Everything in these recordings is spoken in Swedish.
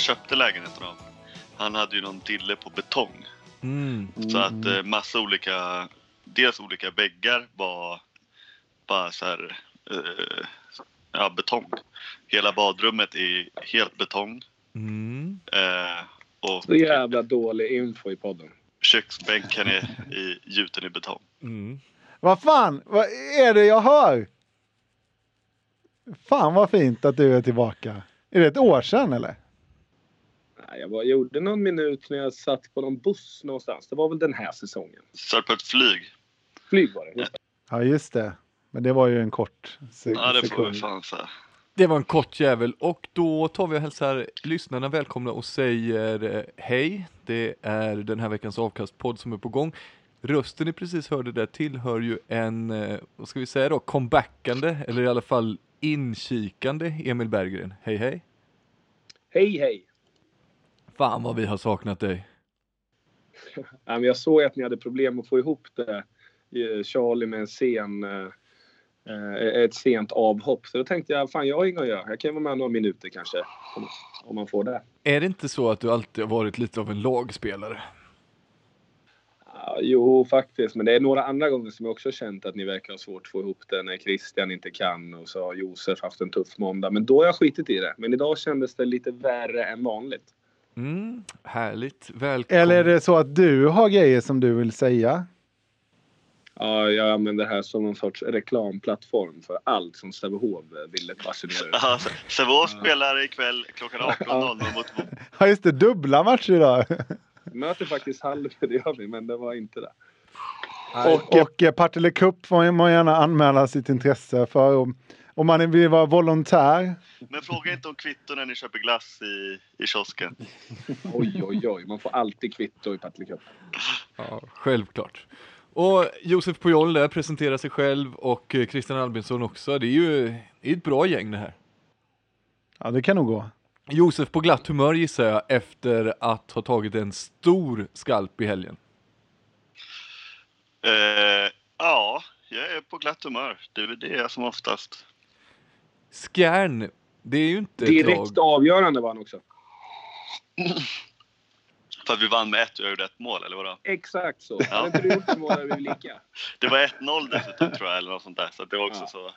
Köpte lägenheten av, han hade ju någon dille på betong. Mm. Så att eh, massa olika, dels olika väggar var bara så här, eh, ja betong. Hela badrummet är helt betong. Mm. Eh, och Så jävla dålig info i podden. köksbänken är i, gjuten i betong. Mm. Vad fan, vad är det jag hör? Fan vad fint att du är tillbaka. Är det ett år sedan eller? Jag var, gjorde någon minut när jag satt på någon buss någonstans. Det var väl den här säsongen. Så på ett flyg. Flyg var det. Ja just det. Men det var ju en kort se- Ja, det får sekund. vi fan säga. Det var en kort jävel och då tar vi och hälsar lyssnarna välkomna och säger eh, hej. Det är den här veckans avkastpodd som är på gång. Rösten ni precis hörde där tillhör ju en, eh, vad ska vi säga då, comebackande eller i alla fall inkikande Emil Berggren. Hej hej! Hej hej! Fan vad vi har saknat dig. Ja, jag såg att ni hade problem att få ihop det. eh, Charlie med en sen, eh, eh, ett sent avhopp. Så då tänkte jag, fan jag har inget att göra. Jag kan vara med några minuter kanske. Om, man får det. Är det inte så att du alltid har varit lite av en lagspelare? Jo, faktiskt. Men det är några andra gånger som jag också känt att ni verkar ha svårt att få ihop det. När Christian inte kan och så har Josef haft en tuff måndag. Men då har jag skitit i det. Men idag kändes det lite värre än vanligt. Mm, härligt, välkommen. Eller är det så att du har grejer som du vill säga? Ja, jag använder det här som en sorts reklamplattform för allt som Sävehof ville basunera ut. Ja, Sävehof spelar ikväll klockan 18.00 mot Ja just det, dubbla matcher idag. Möter faktiskt Halmstad, det gör vi, men det var inte det. och och eh, Partille Cup får man gärna anmäla sitt intresse för. Om, om man vill vara volontär. Men fråga inte om kvitto när ni köper glass i, i kiosken. Oj, oj, oj. Man får alltid kvitto i Partille Cup. Ja, självklart. Och Josef Pujol där presenterar sig själv och eh, Christian Albinsson också. Det är ju det är ett bra gäng det här. Ja det kan nog gå. Josef på glatt humör gissar jag efter att ha tagit en stor skalp i helgen. Eh, ja, jag är på glatt humör. Det är väl det som oftast. Skjärn, det är ju inte ett Direkt avgörande var han också. För att vi vann med ett och jag gjorde ett mål, eller vadå? Exakt så. Ja. Hade inte du gjort det mål hade vi lika. Det var 1-0 dessutom tror jag, eller något sånt där. Så det var också Ja. så.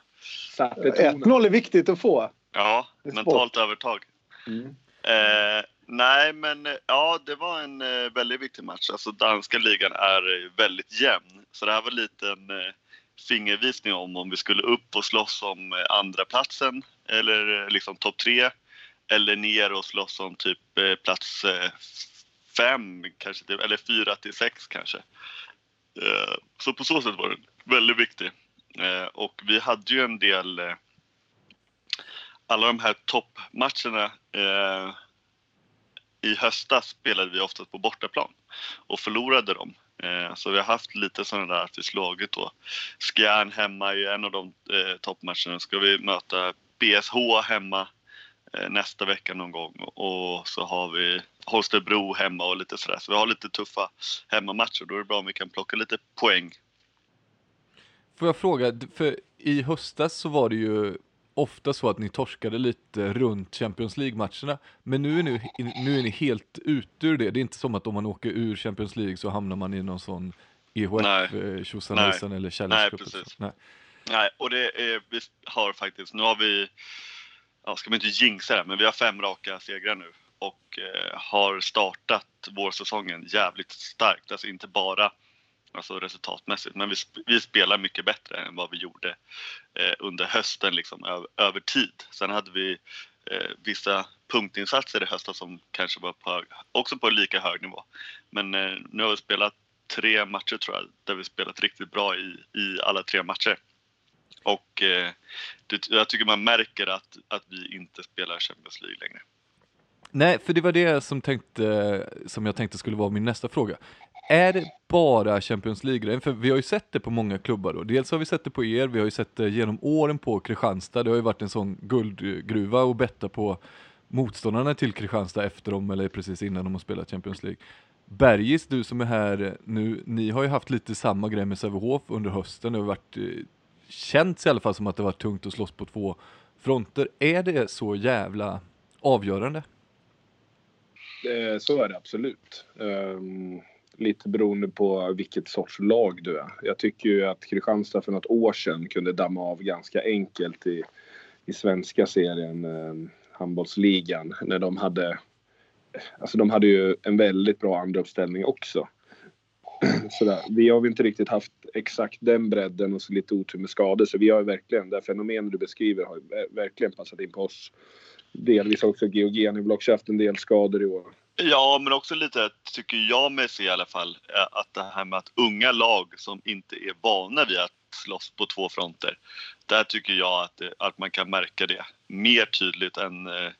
Satte tonen. 1-0 är viktigt att få. Ja, mentalt övertag. Mm. Eh, nej, men ja, det var en eh, väldigt viktig match. Alltså danska ligan är eh, väldigt jämn. Så det här var lite en eh, fingervisning om om vi skulle upp och slåss om eh, andra platsen eller eh, liksom topp tre. Eller ner och slåss om typ eh, plats fem, kanske, eller fyra till sex kanske. Så på så sätt var den väldigt viktig. Och vi hade ju en del alla de här toppmatcherna i höstas spelade vi oftast på bortaplan och förlorade dem. Eh, så vi har haft lite sådana där att vi slagit då Skjern hemma i en av de eh, toppmatcherna. Ska vi möta BSH hemma eh, nästa vecka någon gång och så har vi Holstebro hemma och lite sådär. Så vi har lite tuffa hemmamatcher. Då är det bra om vi kan plocka lite poäng. Får jag fråga, för i höstas så var det ju ofta så att ni torskade lite runt Champions League-matcherna. Men nu är, ni, nu är ni helt ute ur det. Det är inte som att om man åker ur Champions League så hamnar man i någon sån EHF, Tjosanajsan eller Challenge Cup. Nej, precis. Nej. Nej, och det är, vi har faktiskt, nu har vi, ja, ska man inte jinxa det, men vi har fem raka segrar nu och eh, har startat vårsäsongen jävligt starkt. Alltså inte bara alltså resultatmässigt. Men vi, vi spelar mycket bättre än vad vi gjorde eh, under hösten liksom, över, över, tid. Sen hade vi eh, vissa punktinsatser i höstas som kanske var på, också på lika hög nivå. Men eh, nu har vi spelat tre matcher tror jag, där vi spelat riktigt bra i, i alla tre matcher. Och eh, det, jag tycker man märker att, att vi inte spelar Champions League längre. Nej, för det var det som, tänkte, som jag tänkte skulle vara min nästa fråga. Är det bara Champions League-grejen? För vi har ju sett det på många klubbar då. Dels har vi sett det på er, vi har ju sett det genom åren på Kristianstad. Det har ju varit en sån guldgruva att betta på motståndarna till Kristianstad efter dem eller precis innan de har spelat Champions League. Bergis, du som är här nu, ni har ju haft lite samma grej med Sävehof under hösten. Det har varit, eh, känts i alla fall som att det varit tungt att slåss på två fronter. Är det så jävla avgörande? Eh, så är det absolut. Ehm, Lite beroende på vilket sorts lag du är. Jag tycker ju att Kristianstad för något år sedan kunde damma av ganska enkelt i, i svenska serien, eh, handbollsligan, när de hade Alltså de hade ju en väldigt bra andra uppställning också. Sådär. Vi har ju inte riktigt haft exakt den bredden och så lite otur med skador så vi har ju verkligen, det fenomenet du beskriver har verkligen passat in på oss. Delvis också GOG, ni har väl också haft en del skador i år. Ja, men också lite tycker jag mig se i alla fall eh, att det här med att unga lag som inte är vana vid att slåss på två fronter. Där tycker jag att, det, att man kan märka det mer tydligt än, eh,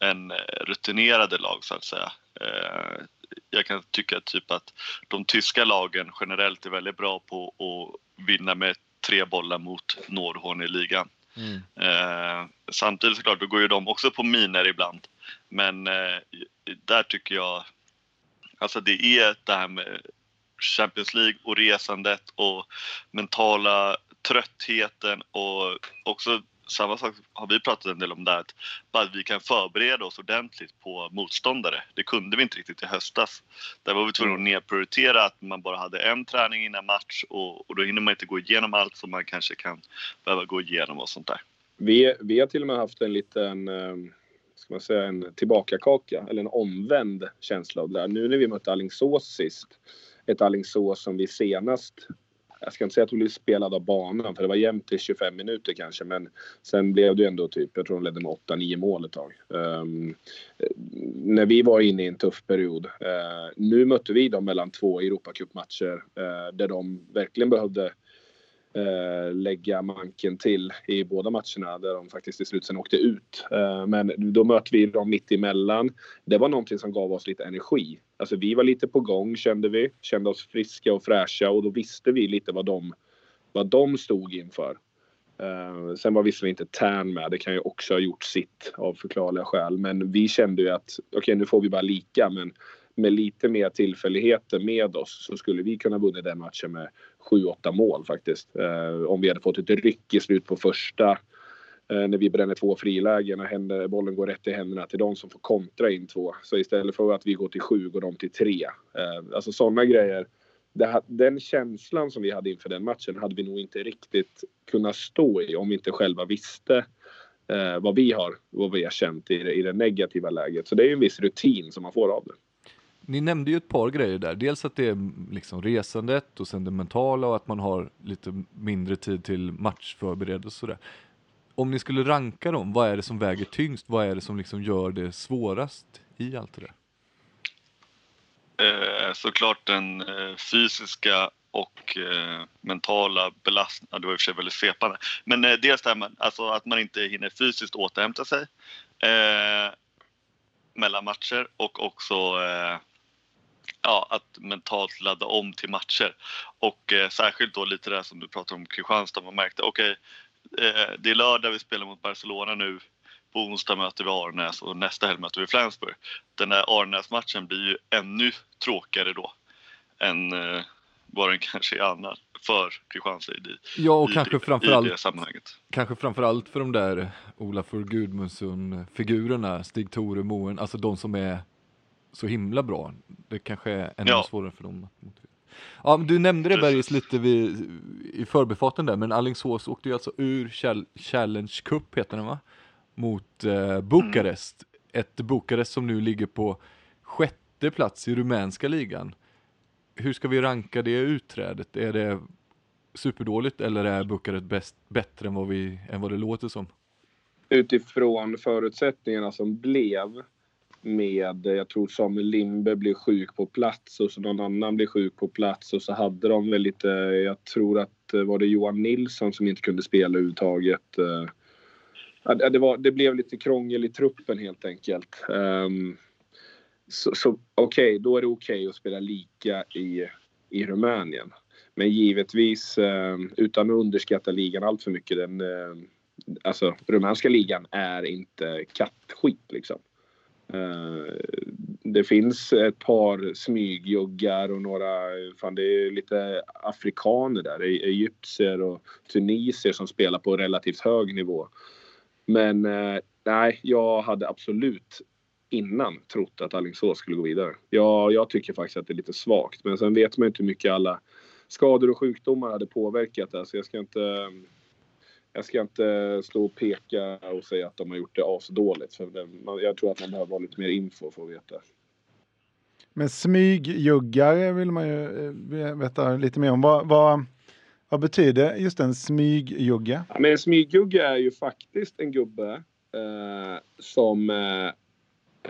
än eh, rutinerade lag så att säga. Eh, jag kan tycka typ att de tyska lagen generellt är väldigt bra på att vinna med tre bollar mot Nordhorn i ligan. Mm. Eh, samtidigt såklart, då går ju de också på miner ibland. Men eh, där tycker jag, alltså det är det här med Champions League och resandet och mentala tröttheten och också samma sak har vi pratat en del om där, att bara vi kan förbereda oss ordentligt på motståndare. Det kunde vi inte riktigt i höstas. Där var vi tvungna att nedprioritera att man bara hade en träning innan match och, och då hinner man inte gå igenom allt som man kanske kan behöva gå igenom och sånt där. Vi, vi har till och med haft en liten ehm, ska man säga, en tillbakakaka eller en omvänd känsla av det där. Nu när vi mötte Alingsås sist, ett Alingsås som vi senast jag ska inte säga att hon blev spelade av banan för det var jämnt i 25 minuter kanske men sen blev det ändå typ, jag tror de ledde med 8-9 mål ett tag. Um, när vi var inne i en tuff period. Uh, nu mötte vi dem mellan två Europacupmatcher uh, där de verkligen behövde Eh, lägga manken till i båda matcherna där de faktiskt till slut sen åkte ut. Eh, men då mötte vi dem mitt emellan. Det var någonting som gav oss lite energi. Alltså vi var lite på gång kände vi, kände oss friska och fräscha och då visste vi lite vad de, vad de stod inför. Uh, sen var visserligen inte Tern med, det kan ju också ha gjort sitt av förklarliga skäl. Men vi kände ju att okej okay, nu får vi bara lika men med lite mer tillfälligheter med oss så skulle vi kunna vunnit den matchen med 7-8 mål faktiskt. Eh, om vi hade fått ett ryck i slut på första eh, när vi bränner två frilägen och händer, bollen går rätt i händerna till de som får kontra in två. Så istället för att vi går till sju går de till tre. Eh, alltså sådana grejer. Det, den känslan som vi hade inför den matchen hade vi nog inte riktigt kunnat stå i om vi inte själva visste eh, vad vi har, vad vi har känt i, i det negativa läget. Så det är en viss rutin som man får av det. Ni nämnde ju ett par grejer där. Dels att det är liksom resandet och sen det mentala och att man har lite mindre tid till matchförberedelse och sådär. Om ni skulle ranka dem, vad är det som väger tyngst? Vad är det som liksom gör det svårast i allt det där? Eh, såklart den eh, fysiska och eh, mentala belastningen, det var i och för sig väldigt svepande. Men eh, dels det här med, alltså att man inte hinner fysiskt återhämta sig. Eh, mellan matcher och också eh, ja, att mentalt ladda om till matcher. Och eh, särskilt då lite det som du pratar om Kristianstad, man märkte okej, okay, eh, det är lördag vi spelar mot Barcelona nu, på onsdag möter vi Arnäs och nästa helg möter vi Flensburg. Den där Arnäs-matchen blir ju ännu tråkigare då än eh, vad den kanske är annars för Kristianstad i, ja, och i, kanske framförallt, i det sammanhanget. Kanske framförallt för de där Olafur Gudmundsson-figurerna, Stig Tore, Moen, alltså de som är så himla bra. Det kanske är ännu ja. svårare för dem att motivera. Ja, du nämnde det Bergis lite vid, i förbifarten där, men Alingsås åkte ju alltså ur Challenge Cup, heter den va? Mot eh, Bukarest. Mm. Ett Bukarest som nu ligger på sjätte plats i rumänska ligan. Hur ska vi ranka det utträdet? Är det superdåligt eller är Bukarest bäst, bättre än vad, vi, än vad det låter som? Utifrån förutsättningarna som blev med, jag tror Samuel Limbe blev sjuk på plats och så någon annan blev sjuk på plats och så hade de väl lite, jag tror att eh, var det Johan Nilsson som inte kunde spela överhuvudtaget. Eh. Det, var, det blev lite krångel i truppen helt enkelt. Ehm, så, så okej, okay, då är det okej okay att spela lika i, i Rumänien. Men givetvis, ehm, utan att underskatta ligan allt för mycket, den, eh, alltså rumänska ligan är inte kattskit liksom. Eh, det finns ett par smygjuggar och några, fan det är lite afrikaner där, e- egyptier och tunisier som spelar på relativt hög nivå. Men eh, nej, jag hade absolut innan trott att Alingsås skulle gå vidare. Ja, jag tycker faktiskt att det är lite svagt, men sen vet man inte hur mycket alla skador och sjukdomar hade påverkat det, så jag ska inte jag ska inte stå och peka och säga att de har gjort det asdåligt. För det, man, jag tror att man behöver ha lite mer info för att veta. Men smygjuggar vill man ju eh, veta lite mer om. Vad, vad, vad betyder just en smygjugge? Ja, men en smygjugge är ju faktiskt en gubbe eh, som... Eh,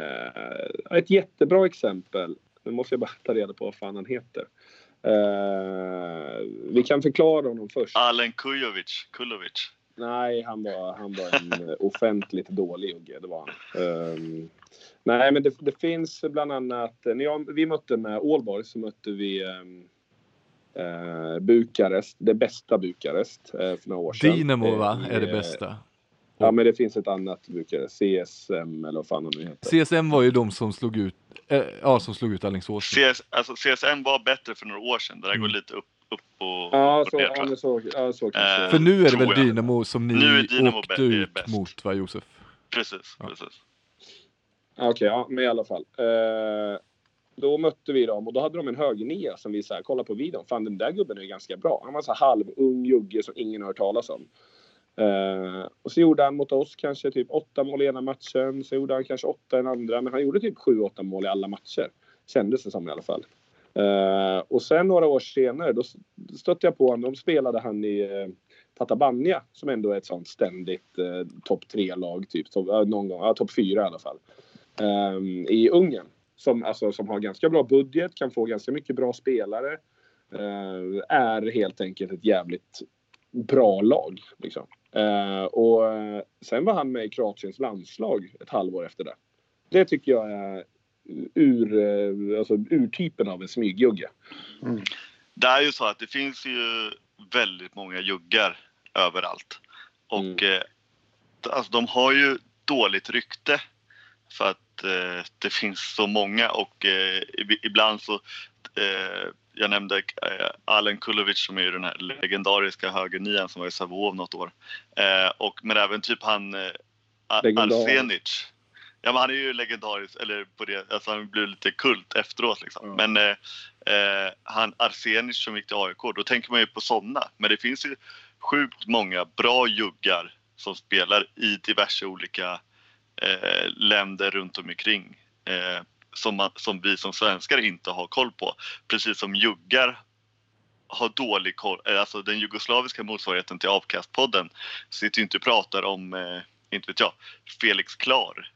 eh, ett jättebra exempel. Nu måste jag bara ta reda på vad fan han heter. Eh, vi kan förklara honom först. Alen Kujovic. Kulovic. Nej, han var, han var en offentligt dålig Ugge, det var han. Um, nej, men det, det, finns bland annat, när jag, vi mötte med Ålborg så mötte vi um, uh, Bukarest, det bästa Bukarest uh, för några år sedan. Dynamo va, är det bästa? Ja, men det finns ett annat Bukarest, CSM eller vad fan de nu heter. CSM var ju de som slog ut, äh, ja, som slog ut Alingsås. CS, alltså, CSM var bättre för några år sedan, det där mm. går lite upp upp och, ja, så, ner, ja, så, ja, så eh, För nu är det väl Dynamo som ni Dynamo åkte ut bäst. mot va Josef? Precis, ja. precis. Okej, okay, ja, men i alla fall. Eh, då mötte vi dem och då hade de en högernia som vi så här, kollade på videon. Fan den där gubben är ganska bra. Han var så här halvung jugge som ingen har hört talas om. Uh, och så gjorde han mot oss kanske typ åtta mål i ena matchen. Så gjorde han kanske åtta i den andra. Men han gjorde typ sju, åtta mål i alla matcher. Kändes det som i alla fall. Uh, och sen några år senare då stötte jag på honom. De spelade han i uh, Tatabania som ändå är ett sånt ständigt uh, topp tre-lag. Typ. Top, uh, någon gång, uh, topp fyra i alla fall. Um, I Ungern. Som, alltså, som har ganska bra budget, kan få ganska mycket bra spelare. är helt enkelt ett jävligt bra lag. Liksom. och sen var han med i Kroatiens landslag ett halvår efter det. Det tycker jag är ur, eh, alltså, urtypen av en smygjugge. Mm. Det är ju så att det finns ju väldigt många juggar överallt. Och mm. eh, alltså, de har ju dåligt rykte för att eh, det finns så många och eh, ibland så eh, jag nämnde eh, Alen Kulovic som är den här legendariska högernian som var i Savov något år. Eh, och, men även typ han eh, Arsenic Ja, men han är ju legendarisk, eller på det, alltså han blir lite kult efteråt liksom. Mm. Men eh, eh, han Arsenic som gick till AIK, då tänker man ju på sådana. Men det finns ju sjukt många bra juggar som spelar i diverse olika eh, länder runt omkring. Eh, som, man, som vi som svenskar inte har koll på. Precis som juggar har dålig koll, eh, alltså den jugoslaviska motsvarigheten till Avkastpodden sitter ju inte och pratar om, eh, inte vet jag, Felix Klar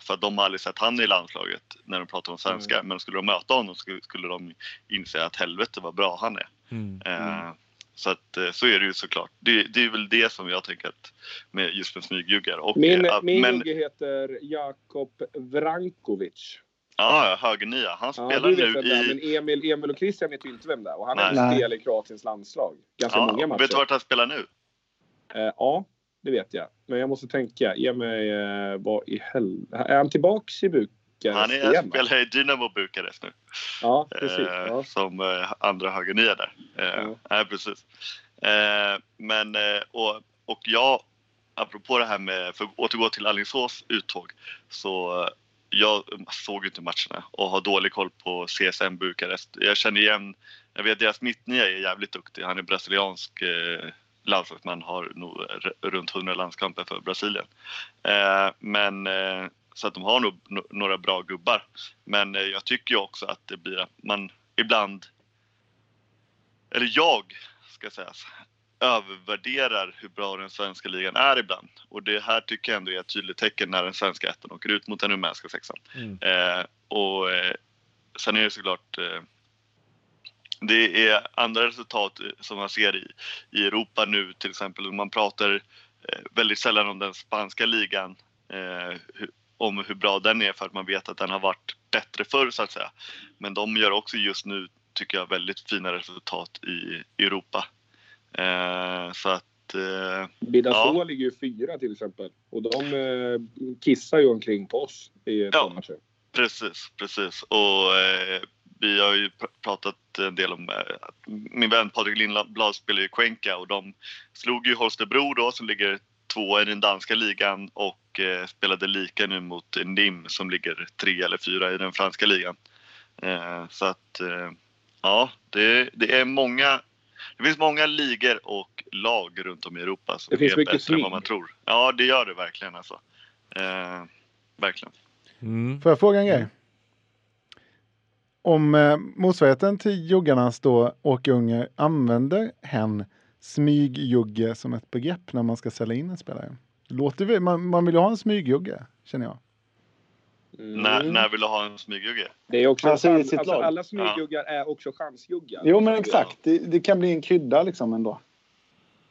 för att de har aldrig sett han i landslaget när de pratar om svenska. Mm. Men skulle de möta honom skulle, skulle de inse att helvete vad bra han är. Mm. Eh, Så att eh, så är det ju såklart. Det, det är väl det som jag tänker att med just med smygjuggar. Och, Min, eh, min men, jugge heter Jakob Vrankovic. ja, högernia. Han Ja, spelar vet nu är, men i... Emil, Emil och Christian vet ju inte vem det är. Och han har Nej. ju spel i Kroatiens landslag. Ganska många Ja, matcher. vet du vart han spelar nu? Eh, ja, det vet jag. Men jag måste tänka. Ge mig eh, vad i helvete. Är han tillbaks i Bukarest Han är, igen? spelar i Dynamo Bukarest nu. Ja, precis. eh, Ja. Som eh, andra högernia där. Eh, Ja. Precis. Eh, men, eh, och, och jag, apropå det här med, för att återgå till Alingsås uttåg, så eh, jag såg inte matcherna och har dålig koll på CSM Bukarest. Jag känner igen, jag vet deras mittnia är jävligt duktig. Han är brasiliansk eh, landslagsman, har nog runt 100 landskamper för Brasilien. Eh, men eh, så att de har nog no- några bra gubbar. Men eh, jag tycker ju också att det blir att man ibland, eller jag ska sägas, övervärderar hur bra den svenska ligan är ibland. Och det här tycker jag ändå är ett tydligt tecken när den svenska ettan åker ut mot den rumänska sexan. Mm. Eh, och eh, sen är det såklart eh, det är andra resultat eh, som man ser i, i Europa nu till exempel. Man pratar eh, väldigt sällan om den spanska ligan, eh, om hur bra den är för att man vet att den har varit bättre förr så att säga. Men de gör också just nu, tycker jag, väldigt fina resultat i Europa. Eh, så att eh, Bidassoa Ja. ligger ju fyra till exempel. Och de eh, kissar ju omkring på oss i ett Ja. matcher. Precis, precis. Och eh, vi har ju pr- pratat en del om eh, min vän Patrik Lindblad spelar i Cuenca och de slog ju Holstebro då som ligger tvåa i den danska ligan och eh, spelade lika nu mot NIM som ligger tre eller fyra i den franska ligan. Eh, så att eh, ja, det, det är många det finns många ligor och lag runt om i Europa som Det finns är mycket bättre än vad man tror. Ja, det gör det verkligen alltså. Eh, verkligen. Mm. Får jag fråga en grej? Om eh, motsvarigheten till juggarnas då Åke använder hen smygjugge som ett begrepp när man ska sälja in en spelare? Låter vi, man, man vill ju ha en smygjugge, känner jag. Mm. När, när vill du ha en smygjugge? Det är också Alltså, chans, sitt alltså, lag. alla smygjuggar är också chansjuggar. Jo, men exakt. Det, det kan bli en krydda liksom ändå.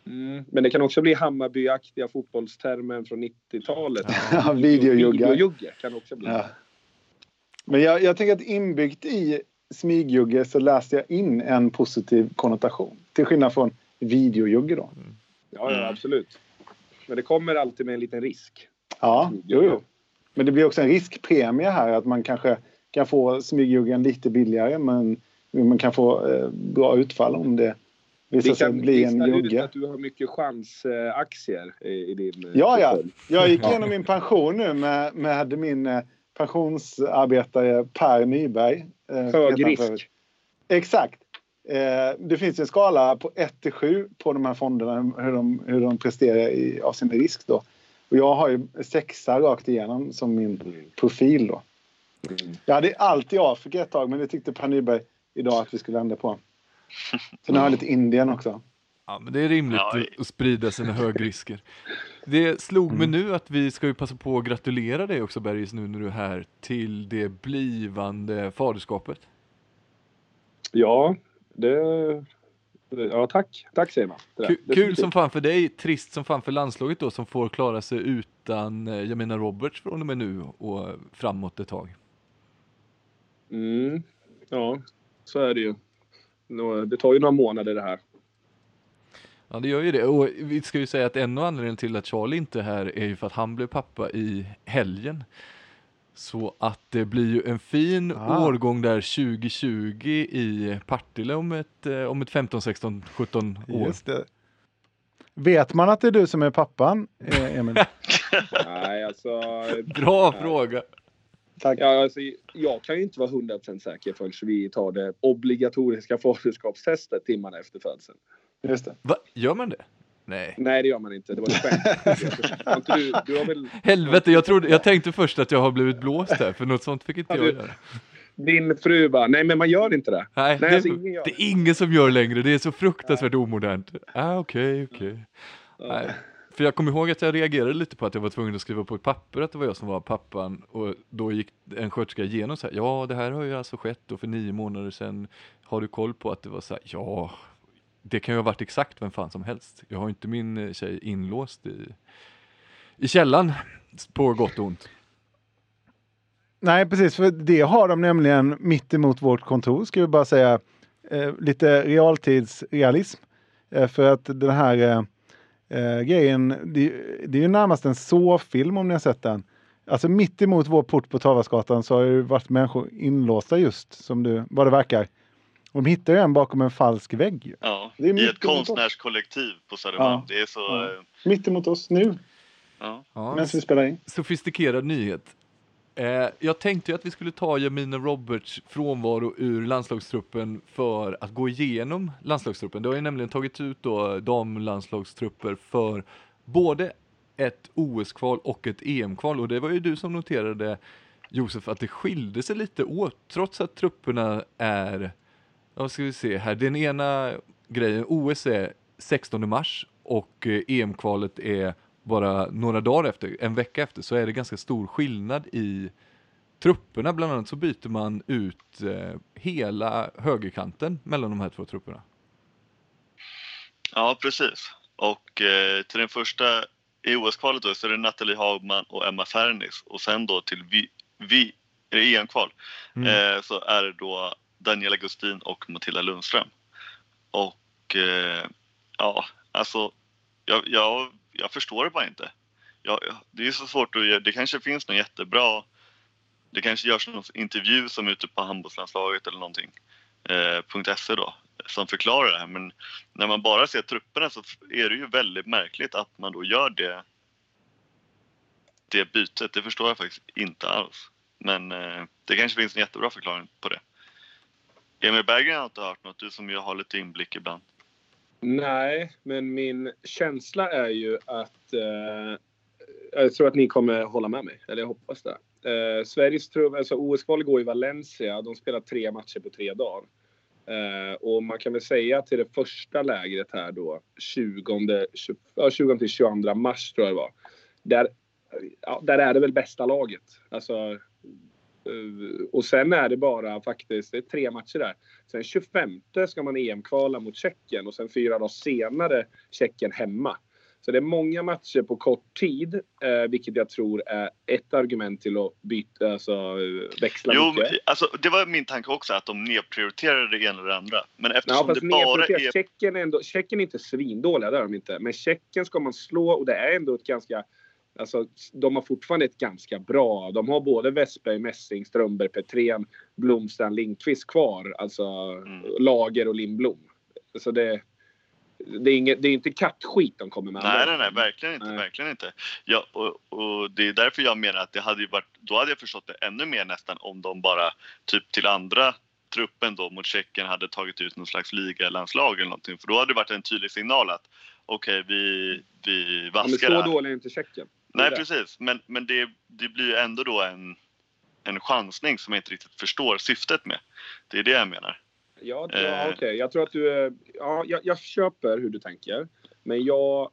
Mm. Men det kan också bli Hammarbyaktiga fotbollstermen från 90-talet. Ja, videojuggar. Videojugge kan också bli. Ja. Men jag, jag tänker att inbyggt i smygjugge så läste jag in en positiv konnotation. Till skillnad från videojugge då. Ja, ja, absolut. Men det kommer alltid med en liten risk. Ja, jo, jo. Men det blir också en riskpremie här att man kanske kan få smygjuggen lite billigare men man kan få eh, bra utfall om det visar Vi sig kan bli en jugge. att du har mycket chansaktier i, i din... eh, Ja, ja. Jag gick igenom min pension nu med, med min eh, pensionsarbetare Per Nyberg. eh, Hög han risk. Exakt. Eh, det finns en skala på 1 till 7 på de här fonderna hur de, hur de presterar i, av sin risk. Då. Och jag har ju sexa rakt igenom som min profil. Då. Jag hade allt i Afrika ett tag men det tyckte Per Nyberg idag att vi skulle ändra på. Så nu har jag lite Indien också. Ja, men det är rimligt Ja, att- att sprida sina högrisker. Det slog mig nu att vi ska ju passa på att gratulera dig också Bergis nu när du är här till det blivande faderskapet. Ja, det... Ja, tack. Tack säger man. Det där. Kul, kul som fan för dig, trist som fan för landslaget då som får klara sig utan eh, jag menar Roberts från och med nu och framåt ett tag. Mm. Ja, så är det ju. Det tar ju några månader det här. Ja det gör ju det och vi ska ju säga att en av anledningarna till att Charlie inte är här är ju för att han blev pappa i helgen. Så att det blir ju en fin Ah. årgång där 2020 i Partille om ett, eh, om ett 15, 16, 17 år. Just det. Vet man att det är du som är pappan, eh, Emil? Nej, alltså... Bra Nej. fråga! Tack. Ja, alltså, jag kan ju inte vara 100% säker förrän vi tar det obligatoriska faderskapstestet timmarna efter födseln. Just det. Va? Gör man det? Nej. Nej, det gör man inte. Det var ett skämt. Du, du har väl... Helvete, jag, trodde, jag tänkte först att jag har blivit blåst här för något sånt fick inte Ja, jag göra. Din fru bara, nej men man gör inte det. Nej, Nej, det, alltså, ingen gör det är ingen som gör längre, det är så fruktansvärt omodernt. Ah, okej, okej. Nej. För jag kommer ihåg att jag reagerade lite på att jag var tvungen att skriva på ett papper att det var jag som var pappan och då gick en sköterska igenom så här, ja det här har ju alltså skett då för nio månader sedan. Har du koll på att det var så här, ja, det kan ju ha varit exakt vem fan som helst. Jag har inte min eh, tjej inlåst i, i källan på gott och ont. Nej, precis, för det har de nämligen mitt emot vårt kontor, ska vi bara säga. Eh, lite realtidsrealism. Eh, för att den här eh, eh grejen, det, det är ju närmast en så-film om ni har sett den. Alltså mitt emot vår port på Tavasgatan så har det varit människor inlåsta just som du, vad det verkar. De hittar ju en bakom en falsk vägg. Ja, Det är i ett konstnärskollektiv på Södermalm. Ja. Det är så... Ja. eh, Mitt emot oss nu, Ja. Ja, medan vi spelar in. sofistikerad nyhet. Eh, jag tänkte ju att vi skulle ta Jamina Roberts frånvaro ur landslagstruppen för att gå igenom landslagstruppen. Det har ju nämligen tagit ut då damlandslagstrupper för både ett OS-kval och ett EM-kval och det var ju du som noterade Josef att det skilde sig lite åt trots att trupperna är, ja ska vi se här, den ena grejen, OS är 16 mars och eh, EM-kvalet är bara några dagar efter, en vecka efter, så är det ganska stor skillnad i trupperna. Bland annat så byter man ut eh, hela högerkanten mellan de här två trupperna. Ja, precis. Och eh, till den första i OS-kvalet då så är det Nathalie Hagman och Emma Fernis och sen då till vi, vi, EM-kval Mm. eh, så är det då Daniela Gustin och Matilda Lundström. Och eh, ja, alltså jag, jag, jag förstår det bara inte. Jag, det är så svårt att det kanske finns någon jättebra, det kanske görs någon intervju som är ute på handbollslandslaget eller någonting, eh, .se då, som förklarar det här. Men när man bara ser trupperna så är det ju väldigt märkligt att man då gör det, det bytet. Det förstår jag faktiskt inte alls. Men eh, det kanske finns en jättebra förklaring på det. Emil Berggren har inte hört något, du som ju har lite inblick ibland. Nej, men min känsla är ju att eh, jag tror att ni kommer hålla med mig, eller jag hoppas det. Eh, Sveriges trupp, alltså OS-kvalet går i Valencia. De spelar tre matcher på tre dagar. Eh, och man kan väl säga till det första lägret här då, 20, 20, ja, 20 till 22 mars tror jag det var. Där, ja, där är det väl bästa laget. Alltså, och sen är det bara faktiskt, det är tre matcher där. Sen 25 ska man EM-kvala mot Tjeckien och sen fyra dagar senare Tjeckien hemma. Så det är många matcher på kort tid, eh, vilket jag tror är ett argument till att byta, alltså eh, växla Jo, mycket. alltså, det var min tanke också, att de nedprioriterar det ena eller det andra. Men Ja, eftersom fast det bara är... Tjeckien är, ändå, Tjeckien är inte svindåliga, det är de inte. Men Tjeckien ska man slå och det är ändå ett ganska... Alltså, de har fortfarande ett ganska bra... De har både Westberg, Messing, Strömberg, Petrén, Blomstrand, Lindqvist kvar. Alltså Mm. Lager och Lindblom. Så det, det, är inget, det är inte kattskit de kommer med. Nej, nej, nej, verkligen inte. Nej. Verkligen inte. Ja, och, och det är därför jag menar att det hade varit, då hade jag förstått det ännu mer nästan om de bara typ till andra truppen då mot Tjeckien hade tagit ut någon slags ligalandslag eller någonting. För då hade det varit en tydlig signal att okej, vi, vi Ja, men vaskar så dålig är inte Tjeckien. Nej, precis. Men, men det, det blir ändå då en, en chansning som jag inte riktigt förstår syftet med. Det är det jag menar. Ja, ja Eh. okej. Jag tror att du... är- Ja, jag, jag köper hur du tänker. Men jag...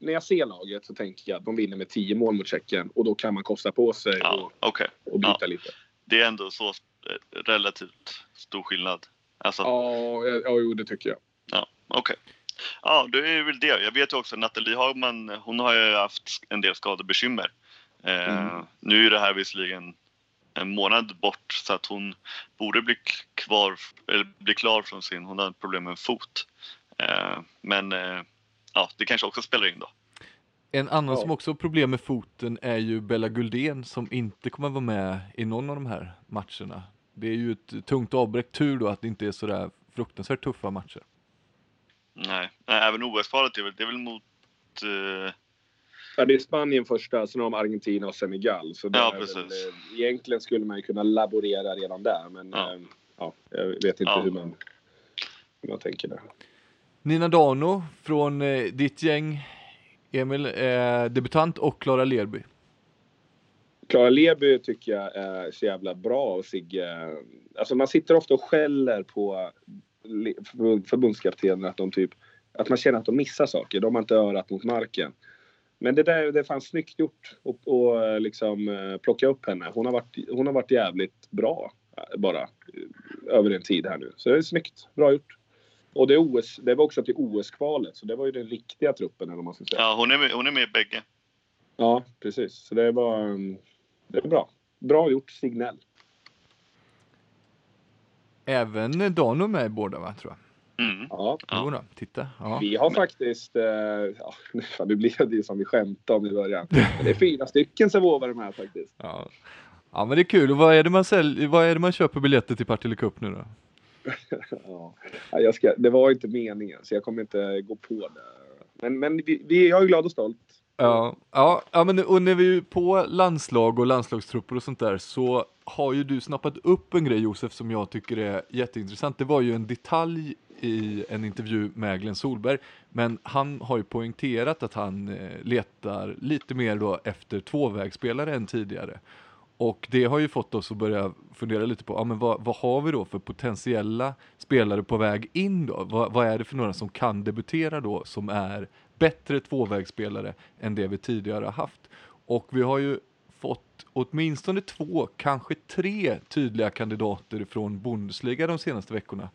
När jag ser laget så tänker jag att de vinner med 10 mål mot Tjeckien och då kan man kosta på sig Ja, och, okej. och byta Ja. lite. Det är ändå så eh, relativt stor skillnad. Alltså, Ja, ja, ja, jo, det tycker jag. Ja, okej. Ja, det är väl det. Jag vet ju också att Nathalie Hagman, hon har ju haft en del skadebekymmer. Eh, Mm. Nu är det här visserligen en månad bort så att hon borde bli kvar, eller bli klar från sin, hon har problem med en fot. Eh, men eh, ja, det kanske också spelar in då. En annan Ja. som också har problem med foten är ju Bella Guldén som inte kommer vara med i någon av de här matcherna. Det är ju ett tungt avbräck tur då att det inte är sådär fruktansvärt tuffa matcher. Nej, Nej även OS-kvalet är väl, det är väl mot eh, Ja, det är Spanien första, sen har de Argentina och Senegal. Så det Ja, precis. Väl, eh, egentligen skulle man ju kunna laborera redan där, men Ja. ja. ja, jag vet inte Ja. hur, man, hur man tänker där. Nina Dano från eh, ditt gäng, Emil, eh, debutant och Klara Lerby. Klara Leby tycker jag är så jävla bra och Sigge. Alltså man sitter ofta och skäller på le- förbund- förbundskaptenen att de typ att man känner att de missar saker. De har inte örat mot marken. Men det där det fanns snyggt gjort och, och liksom eh, plocka upp henne. Hon har varit, hon har varit jävligt bra eh, bara eh, över en tid här nu. Så det är snyggt. Bra gjort. Och det, OS, det var också till OS-kvalet, så det var ju den riktiga truppen eller man ska säga. Ja, hon är med, hon är med i bägge. Ja, precis. Så det var... um, Det är bra. Bra gjort, Signell. Även Dan med i båda va, tror jag. Mm. Ja. Jo då, titta. Ja. Vi har faktiskt... Eh, ja, nu blev det ju som vi skämtade om i början. Men det är fyra stycken som vågar de här faktiskt. Ja. ja, men det är kul. Och vad är det man, sälj, vad är det man köper biljetter till Partille Cup nu då? Ja. Ja, Jag ska, det var inte meningen, så jag kommer inte gå på det. Men, men vi, vi, jag är glad och stolt. Ja, ja, ja men och när vi är på landslag och landslagstrupper och sånt där så har ju du snappat upp en grej Josef som jag tycker är jätteintressant. Det var ju en detalj i en intervju med Glenn Solberg, men han har ju poängterat att han eh, letar lite mer då efter tvåvägsspelare än tidigare. Och det har ju fått oss att börja fundera lite på, ja men vad, vad har vi då för potentiella spelare på väg in då? Vad, vad är det för några som kan debutera då som är bättre tvåvägsspelare än det vi tidigare har haft? Och vi har ju fått åtminstone två, kanske tre tydliga kandidater från Bundesliga de senaste veckorna.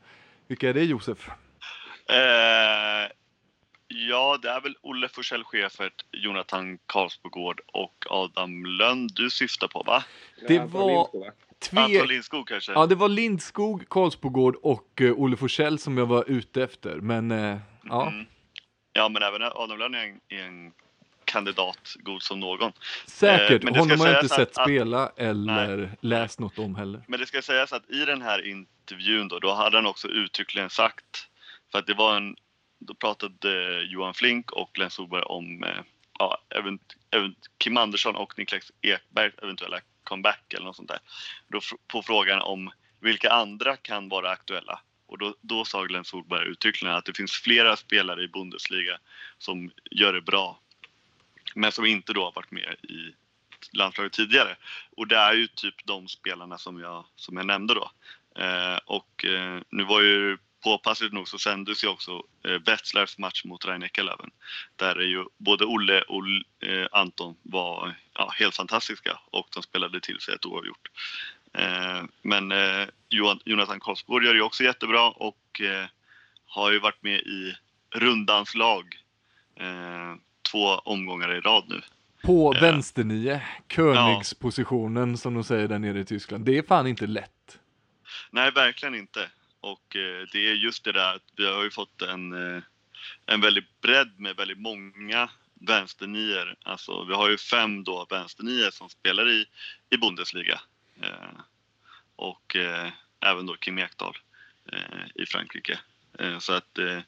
Vilka är det Josef? Eh, ja, det är väl Olle Forsell Schäfert, Jonathan Karlsbogård och Adam Lönn du syftar på va? Det var-? Tve... Anton Lindskog kanske? Ja, det var Lindskog, Karlsbogård och uh, Olle Forsell som jag var ute efter, men eh, ja. Mm. Ja, men även Adam Lönn är en, en kandidat god som någon. Säkert, Eh, honom har jag inte sett att- spela eller läst något om heller. Men det ska sägas att i den här intervjun då, då hade han också uttryckligen sagt, för att det var en, då pratade Johan Flink och Glenn Solberg om eh, ja, event, event, Kim Andersson och Niklas Ekbergs eventuella comeback eller något sånt där. Då, på frågan om vilka andra kan vara aktuella. Och då, då sa Glenn Solberg uttryckligen att det finns flera spelare i Bundesliga som gör det bra. Men som inte då har varit med i landslaget tidigare. Och det är ju typ de spelarna som jag, som jag nämnde då. Eh, och eh, nu var ju påpassligt nog så sändes ju också eh, Wetzlars match mot rhein Eckerlöven. Där är ju både Olle och eh, Anton var ja, helt fantastiska och de spelade till sig ett oavgjort. Eh, men eh, Jonathan Karlsborg gör ju också jättebra och eh, har ju varit med i rundans lag två omgångar i rad nu. På Ja. vänsternio, Königspositionen som de säger där nere i Tyskland. Det är fan inte lätt. Nej, verkligen inte. Och det är just det där att vi har ju fått en, en väldigt bredd med väldigt många vänsternior. Alltså vi har ju fem då vänsternior som spelar i, i Bundesliga. Eh, och eh, även då Kim Ekdahl eh, i Frankrike. Eh, så att eh,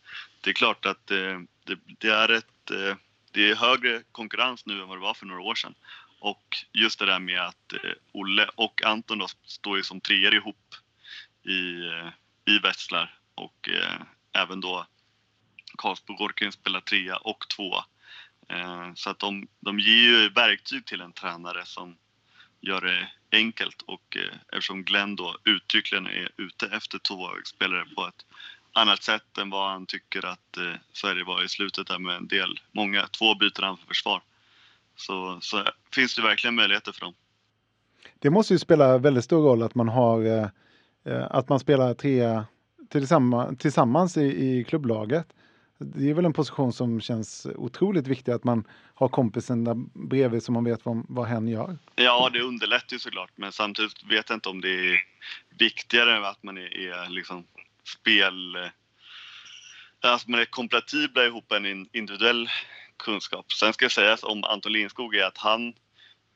det är klart att eh, det, det är ett eh, det är högre konkurrens nu än vad det var för några år sedan. Och just det där med att eh, Olle och Anton då står ju som treor ihop i, eh, i Wetzlar och eh, även då Karlsborg kan ju spela trea och tvåa. Eh, så att de, de ger ju verktyg till en tränare som gör det enkelt och eh, eftersom Glenn då uttryckligen är ute efter tvåvägsspelare på ett annat sätt än vad han tycker att eh, Sverige var i slutet där med en del, många, två byten han för försvar. Så, så finns det verkligen möjligheter för dem. Det måste ju spela väldigt stor roll att man har eh, eh att man spelar tre eh, tillsammans, tillsammans i, i klubblaget. Det är väl en position som känns otroligt viktig att man har kompisen där bredvid så man vet vad, vad hen gör. Ja, det underlättar ju såklart, men samtidigt vet jag inte om det är viktigare att man är, är liksom spel... eh, Att man är kompatibla ihop en in- individuell kunskap. Sen ska sägas om Anton Lindskog är att han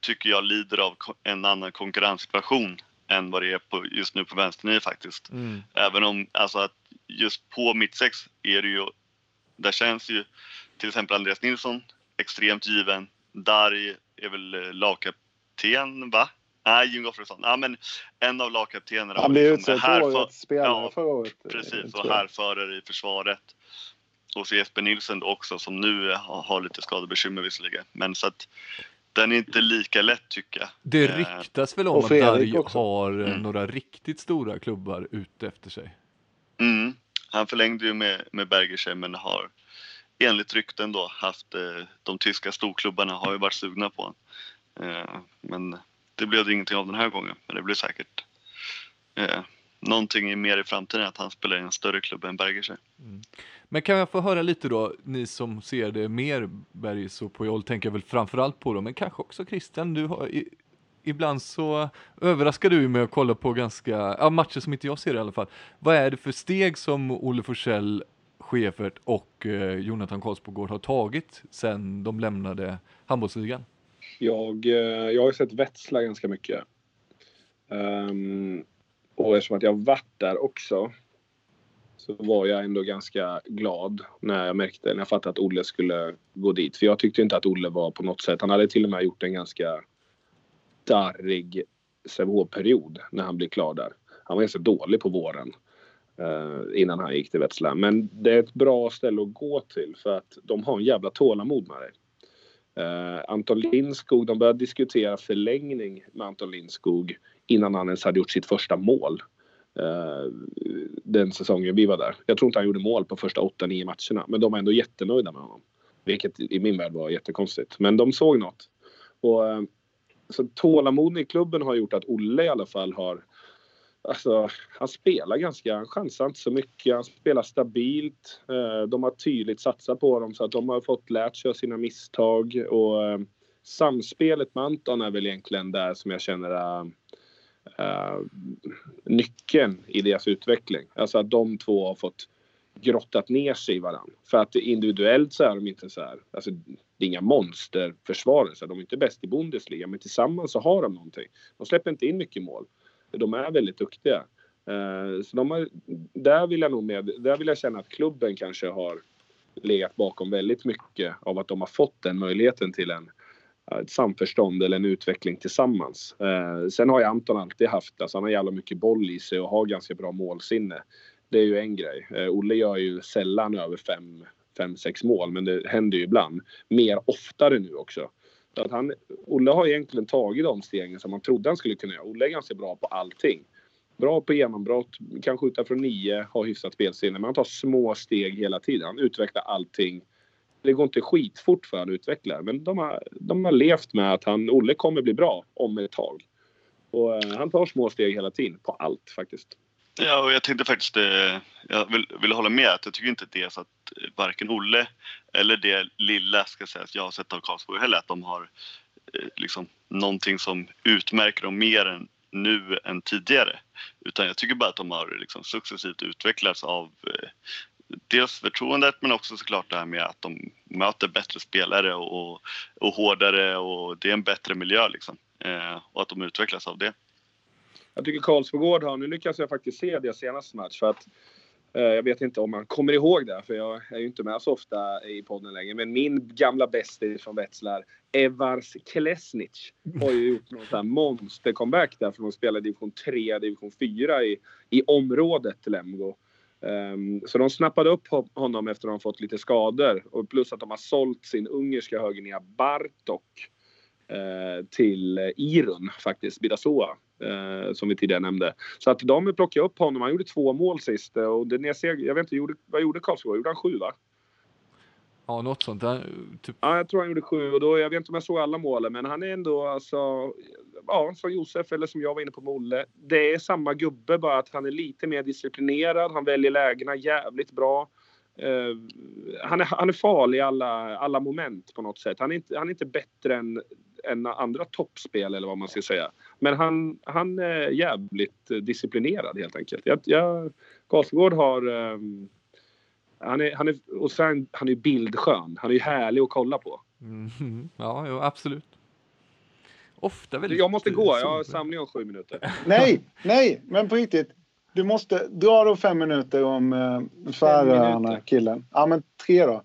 tycker jag lider av en annan konkurrenssituation än vad det är på, just nu på vänsternio faktiskt. Även om, alltså att just på mittsex är det ju, där känns ju till exempel Andreas Nilsson extremt given. Darj är väl eh, lagkapten, va? Nej, Jim Gottfridsson. Ja, men en av lagkaptenerna. Han blev och utsedd till årets spelare Ja, förra året. eh, Precis, och härförare i försvaret. Och så Jesper Nilsson också som nu har, har lite skadebekymmer visserligen. Men så att den är inte lika lätt tycker jag. Det Eh, ryktas väl om att Darj har Mm. några riktigt stora klubbar ute efter sig. Mm. Han förlängde ju med, med Bergersen men har enligt rykten då haft eh, de tyska storklubbarna har ju varit sugna på honom. Eh, men det blev det ingenting av den här gången. Men det blir säkert eh, någonting mer i framtiden att han spelar i en större klubb än Bergerse. Mm. Men kan jag få höra lite då, ni som ser det mer Bergis och Pujol tänker jag väl framförallt på dem, men kanske också Christian, du har ibland så överraskar du med att kolla på ganska, ja matcher som inte jag ser i alla fall. Vad är det för steg som Olle Forsell, Schäfert och eh, Jonathan Karlsbogård har tagit sen de lämnade handbollsligan? Jag, eh, jag har ju sett Vätsla ganska mycket. Um, och eftersom att jag varit där också så var jag ändå ganska glad när jag märkte, när jag fattade att Olle skulle gå dit. För jag tyckte inte att Olle var på något sätt, han hade till och med gjort en ganska darrig Sävehof-period när han blev klar där. Han var ganska dålig på våren eh, innan han gick till Vetsla. Men det är ett bra ställe att gå till för att de har en jävla tålamod med dig. Eh, Anton Lindskog, de började diskutera förlängning med Anton Lindskog innan han ens hade gjort sitt första mål. Eh, den säsongen vi var där. Jag tror inte han gjorde mål på första 8-9 matcherna, men de var ändå jättenöjda med honom. Vilket i min värld var jättekonstigt. Men de såg något. Och, eh, eh, så tålamoden i klubben har gjort att Olle i alla fall har Alltså, han spelar ganska, han chansar inte så mycket, han spelar stabilt. Eh, de har tydligt satsat på dem så att de har fått lärt sig av sina misstag och eh, samspelet med Anton är väl egentligen där som jag känner är nyckeln i deras utveckling. Alltså att de två har fått grottat ner sig i varandra. För att individuellt så är de inte så här, alltså det är inga monsterförsvarare, så de är inte bäst i Bundesliga, men tillsammans så har de någonting. De släpper inte in mycket mål. De är väldigt duktiga. Eh, så de har, där vill jag nog med, där vill jag känna att klubben kanske har legat bakom väldigt mycket av att de har fått den möjligheten till en ett samförstånd eller en utveckling tillsammans. Eh, sen har ju Anton alltid haft, alltså han har jävla mycket boll i sig och har ganska bra målsinne. Det är ju en grej. Eh, Olle gör ju sällan över fem, fem, sex mål, men det händer ju ibland. Mer oftare nu också. Så att han, Olle har egentligen tagit de stegen som man trodde han skulle kunna göra. Olle är ganska bra på allting. Bra på genombrott, kan skjuta från nio, har hyfsat spelsinne. Men han tar små steg hela tiden. Han utvecklar allting. Det går inte skitfort för han utvecklar. Men de har, de har levt med att han, Olle kommer bli bra om ett tag. Och eh, han tar små steg hela tiden på allt faktiskt. Ja, och jag tänkte faktiskt, eh, jag vill, vill hålla med att jag tycker inte det är så att eh, varken Olle eller det lilla ska sägas jag har sett av Karlsborg heller att de har eh, liksom någonting som utmärker dem mer än nu än tidigare. Utan jag tycker bara att de har liksom successivt utvecklats av dels förtroendet men också såklart det här med att de möter bättre spelare och, och hårdare och det är en bättre miljö liksom. Och att de utvecklas av det. Jag tycker Karlsbogård har, nu lyckas jag faktiskt se deras senaste match för att eh, jag vet inte om man kommer ihåg det, för jag är ju inte med så ofta i podden längre. Men min gamla bästis från Wetzlar, Evars Klesnic, har ju gjort någon sån här monster-comeback där För de spelade division 3, division 4 i, i området Lemgo. Um, så de snappade upp honom efter att de fått lite skador och plus att de har sålt sin ungerska högernia Bartok eh, till eh, Irun faktiskt, Bidasoa, eh, som vi tidigare nämnde. Så att de plockade upp honom. Han gjorde två mål sist eh, och jag, ser, jag vet inte, gjorde, vad gjorde Karlsborg? Gjorde han sju va? Ja, något sånt där. Typ, Ja, jag tror han gjorde sju och då, jag vet inte om jag såg alla målen, men han är ändå alltså, ja, som Josef eller som jag var inne på med Olle. Det är samma gubbe, bara att han är lite mer disciplinerad. Han väljer lägena jävligt bra. Eh, han, är, han är farlig i alla, alla moment på något sätt. Han är inte, han är inte bättre än, än andra toppspel eller vad man ska säga. Men han, han är jävligt disciplinerad helt enkelt. Jag, jag, Karlsgård har ehm, han är, han är, och sen, han är bildskön. Han är ju härlig att kolla på. mm, ja, jo, absolut. Ofta väldigt Jag måste gå. Jag har samling om sju minuter. Nej, nej, men på riktigt. Du måste dra då fem minuter om uh, Färöarna, killen. Ja, men tre då.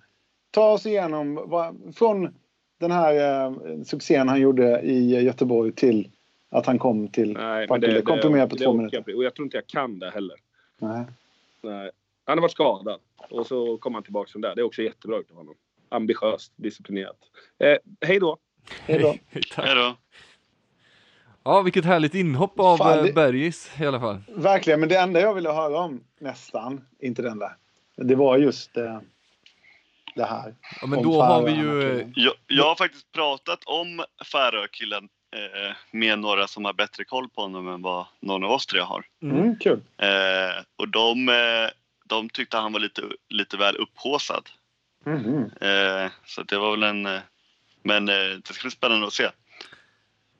Ta oss igenom vad, från den här uh, succén han gjorde i Göteborg till att han kom till Nej, Partille. Komprimerat på två minuter. jag. Och jag tror inte jag kan det heller. Nej. Nej. Han har varit skadad och så kom han tillbaka som där. Det är också jättebra av honom. Ambitiöst, disciplinerat. Eh, hej då! Hej då. Tack. Hej då! Ja, vilket härligt inhopp av Fan, Fan, det- Bergis i alla fall. Verkligen, men det enda jag ville höra om nästan, inte den där. Det var just eh, det här. Ja, men då har vi ju... Jag, jag har faktiskt pratat om Färökillen eh, med några som har bättre koll på honom än vad någon av oss tre har. Mm, kul. Eh, och de, eh, de tyckte han var lite, lite väl upphåsad. Eh, så det var väl en... Eh, men eh, det ska bli spännande att se.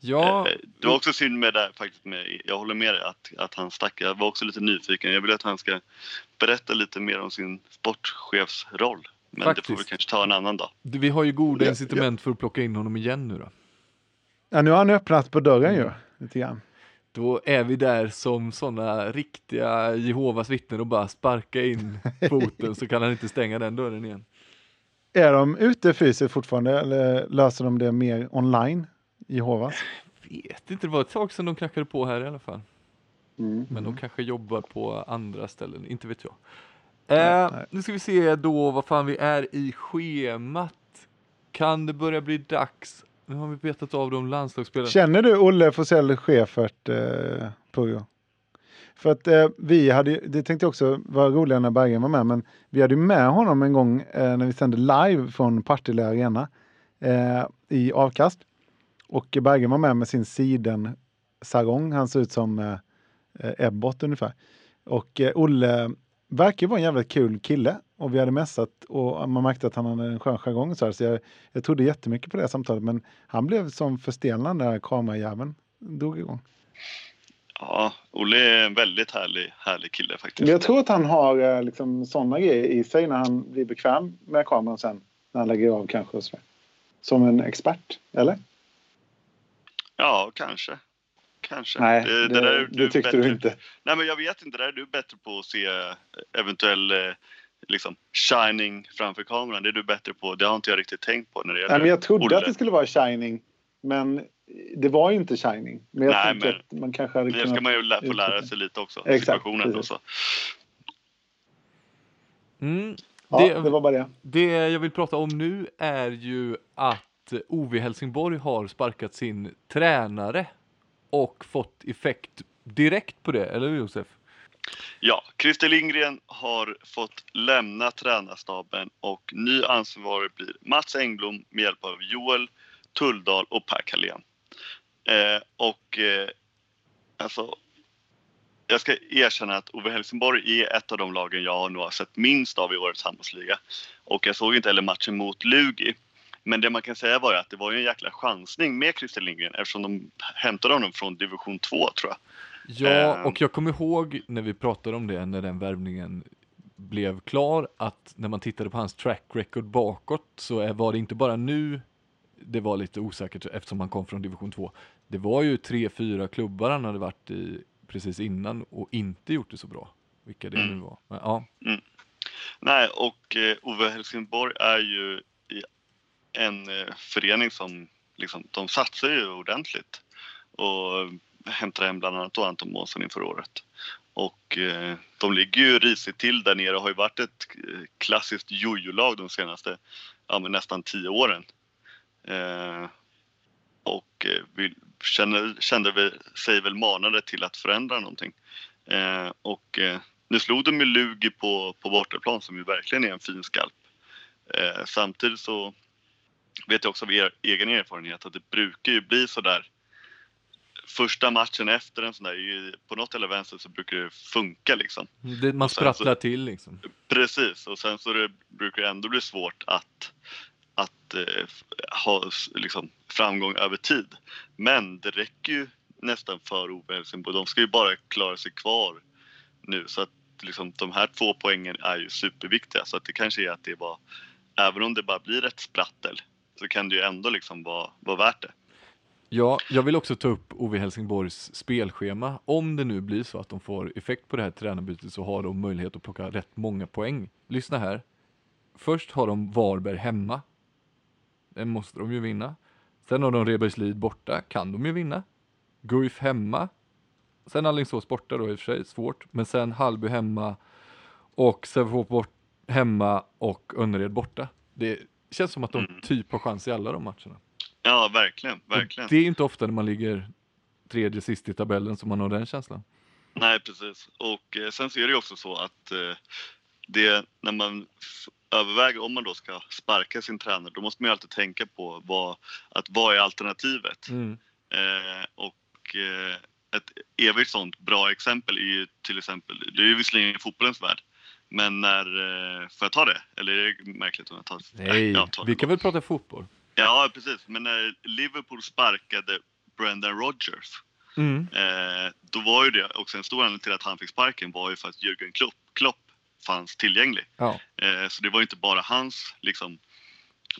Ja, Eh, det var också synd med det faktiskt. Med, jag håller med dig att, att han stack. Jag var också lite nyfiken. Jag vill att han ska berätta lite mer om sin sportchefsroll. Men det får vi Faktiskt. kanske ta en annan dag. vi har ju goda Ja, incitament för att plocka in honom igen nu då. Ja, nu har han öppnat på dörren ju. Lite grann. Då är vi där som sådana riktiga Jehovas vittnen och bara sparka in foten så kan han inte stänga den dörren igen. Är de ute fysiskt fortfarande eller löser de det mer online? Jehovas? Vet inte, det var ett tag sedan de knackade på här i alla fall. Mm. Men de kanske jobbar på andra ställen, inte vet jag. Nej, Eh, nej. nu ska vi se då vad fan vi är i schemat. Kan det börja bli dags? Nu har vi betat av de landslagsspelarna. Känner du Olle Forsell Schäfert, eh, Pujo? För att eh, vi hade, det tänkte jag också vara roligare när Bergen var med, men vi hade ju med honom en gång eh, när vi sände live från Partille Arena eh, i avkast. Och Bergen var med med sin siden sarong. Han ser ut som eh, Ebbot ungefär. Och eh, Olle verkar vara en jävligt kul kille. Och vi hade mässat och man märkte att han hade en skön jargong. Så, här, så jag, jag trodde jättemycket på det här samtalet. Men han blev som förstelnad när kamerajäveln drog igång. Ja, Olle är en väldigt härlig, härlig kille faktiskt. Men jag tror att han har eh, liksom, sådana grejer i sig när han blir bekväm med kameran sen. När han lägger av kanske. Och så. Som en expert, eller? Ja, kanske. Kanske. Nej, det, det, det, det, där är du tyckte bättre. du inte. Nej, men jag vet inte. Där är du bättre på att se eventuell eh, liksom, shining framför kameran. Det är du bättre på. Det har inte jag riktigt tänkt på när det gäller Nej, men jag trodde Olle. att det skulle vara Shining. Men det var ju inte Shining. Men jag Nej, tänkte men- att man kanske hade Det kunnat... ska man ju lä- få lära sig lite också. Exakt, situationen och precis. så. Mm. Ja, det, det var bara det. det jag vill prata om nu är ju att OV Helsingborg har sparkat sin tränare och fått effekt direkt på det, eller hur Josef? Ja, Christer Lindgren har fått lämna tränarstaben och ny ansvarig blir Mats Engblom med hjälp av Joel Tulldal och Per Carlén. Eh, och eh, alltså, jag ska erkänna att Ove Helsingborg är ett av de lagen jag nog har sett minst av i årets handbollsliga. Och jag såg inte heller matchen mot Lugi. Men det man kan säga var att det var en jäkla chansning med Christer Lindgren eftersom de hämtade honom från division 2 tror jag. Ja, Ehm. och jag kommer ihåg när vi pratade om det, när den värvningen blev klar, att när man tittade på hans track record bakåt så var det inte bara nu det var lite osäkert eftersom han kom från division 2. Det var ju tre, fyra klubbar han hade varit i precis innan och inte gjort det så bra. Vilka det nu Mm. var. Men, ja. Nej, och eh, Ove Helsingborg är ju en eh, förening som liksom, de satsar ju ordentligt. Och hämtar hem bland annat Anton Månsson inför året. Och eh, de ligger ju risigt till där nere och har ju varit ett eh, klassiskt jojo-lag de senaste ja, men nästan tio åren. Eh, och eh, vi känner, kände vi, sig väl manade till att förändra någonting. Eh, och eh, nu slog de ju Lugi på, på bortaplan som ju verkligen är en fin skalp. Eh, samtidigt så vet jag också av er, egen erfarenhet att det brukar ju bli så där första matchen efter en sån där, ju- på något eller vänster så brukar det funka liksom. det, man sen så- sprattlar till liksom. Precis, och sen så det, brukar det ändå bli svårt att, att eh, ha liksom, framgång över tid. Men det räcker ju nästan för Ove Helsingborg. De ska ju bara klara sig kvar nu. Så att liksom, de här två poängen är ju superviktiga. Så att det kanske är att det var, även om det bara blir ett sprattel, så kan det ju ändå liksom vara, vara värt det. Ja, jag vill också ta upp OV Helsingborgs spelschema. Om det nu blir så att de får effekt på det här tränarbytet så har de möjlighet att plocka rätt många poäng. Lyssna här. Först har de Varberg hemma. Den måste de ju vinna. Sen har de Rebergslid borta, kan de ju vinna. Guif hemma. Sen Alingsås borta då i och för sig, svårt. Men sen Hallby hemma och Sävehof hemma och Önnered borta. Det känns som att de Mm. typ har chans i alla de matcherna. Ja, verkligen, Och verkligen. Det är inte ofta när man ligger tredje sist i tabellen som man har den känslan. Nej, precis. Och eh, sen så är det ju också så att eh, det, när man överväger om man då ska sparka sin tränare, då måste man ju alltid tänka på vad, att vad är alternativet? Mm. Eh, och eh, ett evigt sånt bra exempel är ju till exempel, det är ju visserligen i fotbollens värld, men när, eh, får jag ta det? Eller är det märkligt om jag tar Nej, jag tar vi kan väl prata fotboll? Ja, precis. Men när Liverpool sparkade Brendan Rodgers, Mm. eh, då var ju det också en stor anledning till att han fick sparken var ju för att Jürgen Klopp, Klopp fanns tillgänglig. Ja. Eh, så det var ju inte bara hans liksom,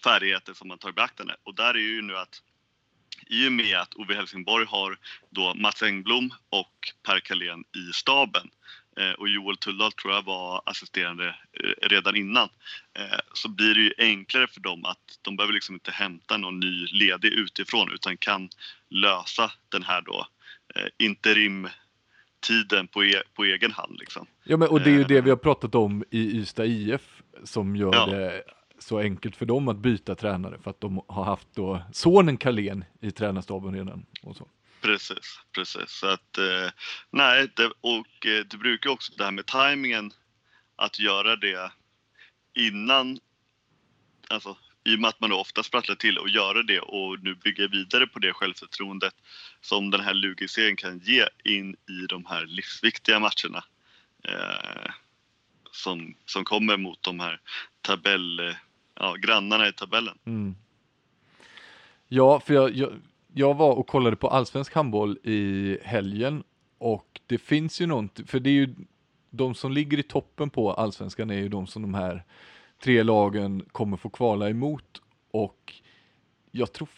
färdigheter som man tar i beaktande. Och där är ju nu att i och med att Ove Helsingborg har då Mats Engblom och Per Kalén i staben och Joel Tulldal tror jag var assisterande eh, redan innan eh, så blir det ju enklare för dem att de behöver liksom inte hämta någon ny ledig utifrån utan kan lösa den här då eh, interimtiden på, e- på egen hand. Liksom. Ja, men, och det är ju Eh. det vi har pratat om i Ystad IF som gör Ja. det så enkelt för dem att byta tränare för att de har haft då sonen Carlén i tränarstaben redan. Och så. Precis, precis. Så att, eh, nej, det, och eh, det brukar också det här med tajmingen att göra det innan, alltså i och med att man då ofta sprattlar till och göra det och nu bygga vidare på det självförtroendet som den här Lugi-serien kan ge in i de här livsviktiga matcherna eh, som, som kommer mot de här tabell, eh, ja, grannarna i tabellen. Mm. Ja, för jag, jag, jag var och kollade på allsvensk handboll i helgen och det finns ju något, för det är ju de som ligger i toppen på allsvenskan är ju de som de här tre lagen kommer få kvala emot och jag tror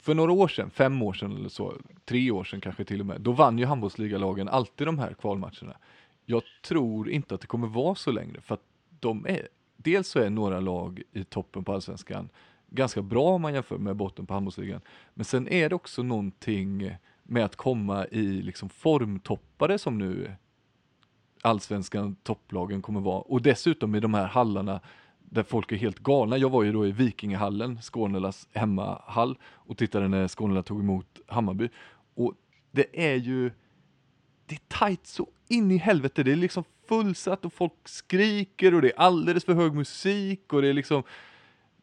för några år sedan, fem år sedan eller så, tre år sedan kanske till och med, då vann ju handbollsligalagen alltid de här kvalmatcherna. Jag tror inte att det kommer vara så längre för att de är, dels så är några lag i toppen på allsvenskan ganska bra om man jämför med botten på handbollsligan. Men sen är det också någonting med att komma i liksom formtoppare som nu allsvenskan topplagen kommer vara. Och dessutom i de här hallarna där folk är helt galna. Jag var ju då i Vikingahallen, Skånelas hemmahall och tittade när Skånela tog emot Hammarby. Och det är ju, det är tajt så in i helvete. Det är liksom fullsatt och folk skriker och det är alldeles för hög musik och det är liksom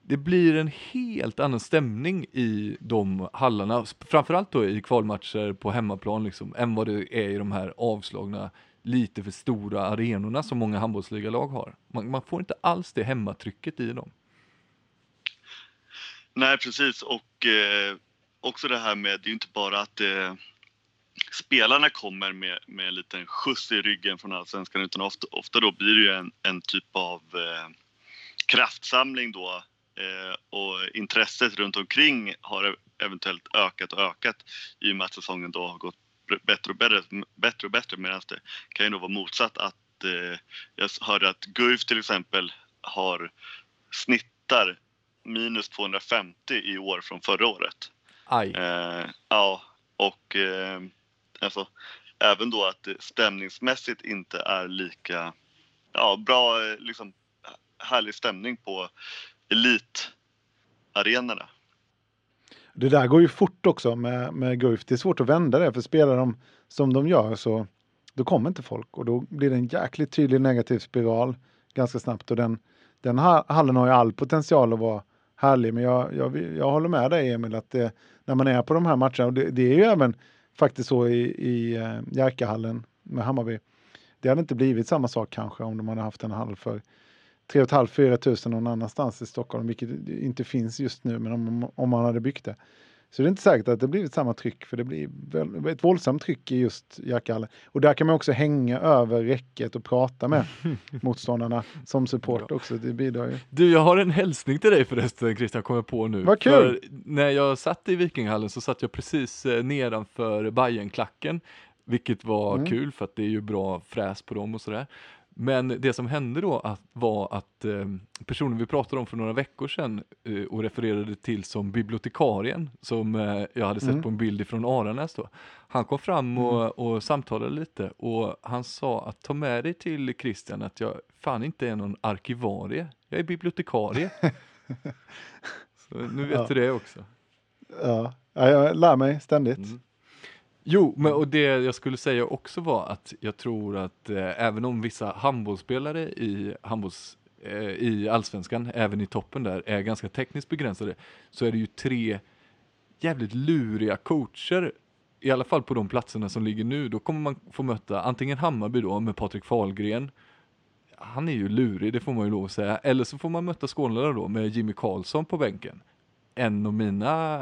det blir en helt annan stämning i de hallarna, framförallt då i kvalmatcher på hemmaplan liksom, än vad det är i de här avslagna, lite för stora arenorna som många handbollsligalag har. Man, man får inte alls det hemmatrycket i dem. Nej, precis. Och eh, också det här med, det är ju inte bara att eh, spelarna kommer med, med en liten skjuts i ryggen från allsvenskan utan ofta, ofta då blir det ju en, en typ av eh, kraftsamling då och intresset runt omkring har eventuellt ökat och ökat i och med att säsongen då har gått bättre och bättre, bättre, och bättre medan det kan ju då vara motsatt att eh, jag hörde att Guif till exempel har snittar minus 250 i år från förra året. Aj. Eh, ja, och eh, alltså, även då att det stämningsmässigt inte är lika ja, bra, eh, liksom härlig stämning på elitarenorna. Det där går ju fort också med, med Guif. Det är svårt att vända det, för spelar de som de gör så då kommer inte folk och då blir det en jäkligt tydlig negativ spiral ganska snabbt. Och den, den här hallen har ju all potential att vara härlig, men jag, jag, jag håller med dig Emil att det, när man är på de här matcherna, och det, det är ju även faktiskt så i, i eh, Jerkahallen med Hammarby. Det hade inte blivit samma sak kanske om de hade haft en hall för 3 500-4 tusen någon annanstans i Stockholm, vilket inte finns just nu, men om, om man hade byggt det. Så det är inte säkert att det blivit samma tryck, för det blir väl, ett våldsamt tryck i just Jerkahallen. Och där kan man också hänga över räcket och prata med motståndarna som support också. Det bidrar ju. Du, jag har en hälsning till dig förresten Christian, kommer på nu. Vad kul! För när jag satt i Vikinghallen så satt jag precis eh, nedanför Bajenklacken vilket var Mm. kul för att det är ju bra fräs på dem och sådär. Men det som hände då att, var att eh, personen vi pratade om för några veckor sedan eh, och refererade till som bibliotekarien som eh, jag hade sett Mm. på en bild ifrån Aranäs då. Han kom fram och, och samtalade lite och han sa att ta med dig till Christian att jag fan inte är någon arkivarie, jag är bibliotekarie. Så nu vet Ja. du det också. Ja, ja, jag lär mig ständigt. Mm. Jo, men och det jag skulle säga också var att jag tror att eh, även om vissa handbollsspelare i, handbolls, eh, i allsvenskan, även i toppen där, är ganska tekniskt begränsade, så är det ju tre jävligt luriga coacher. I alla fall på de platserna som ligger nu. Då kommer man få möta antingen Hammarby då med Patrik Fahlgren. Han är ju lurig, det får man ju lov att säga. Eller så får man möta Skånelöv då med Jimmy Karlsson på bänken. En av mina,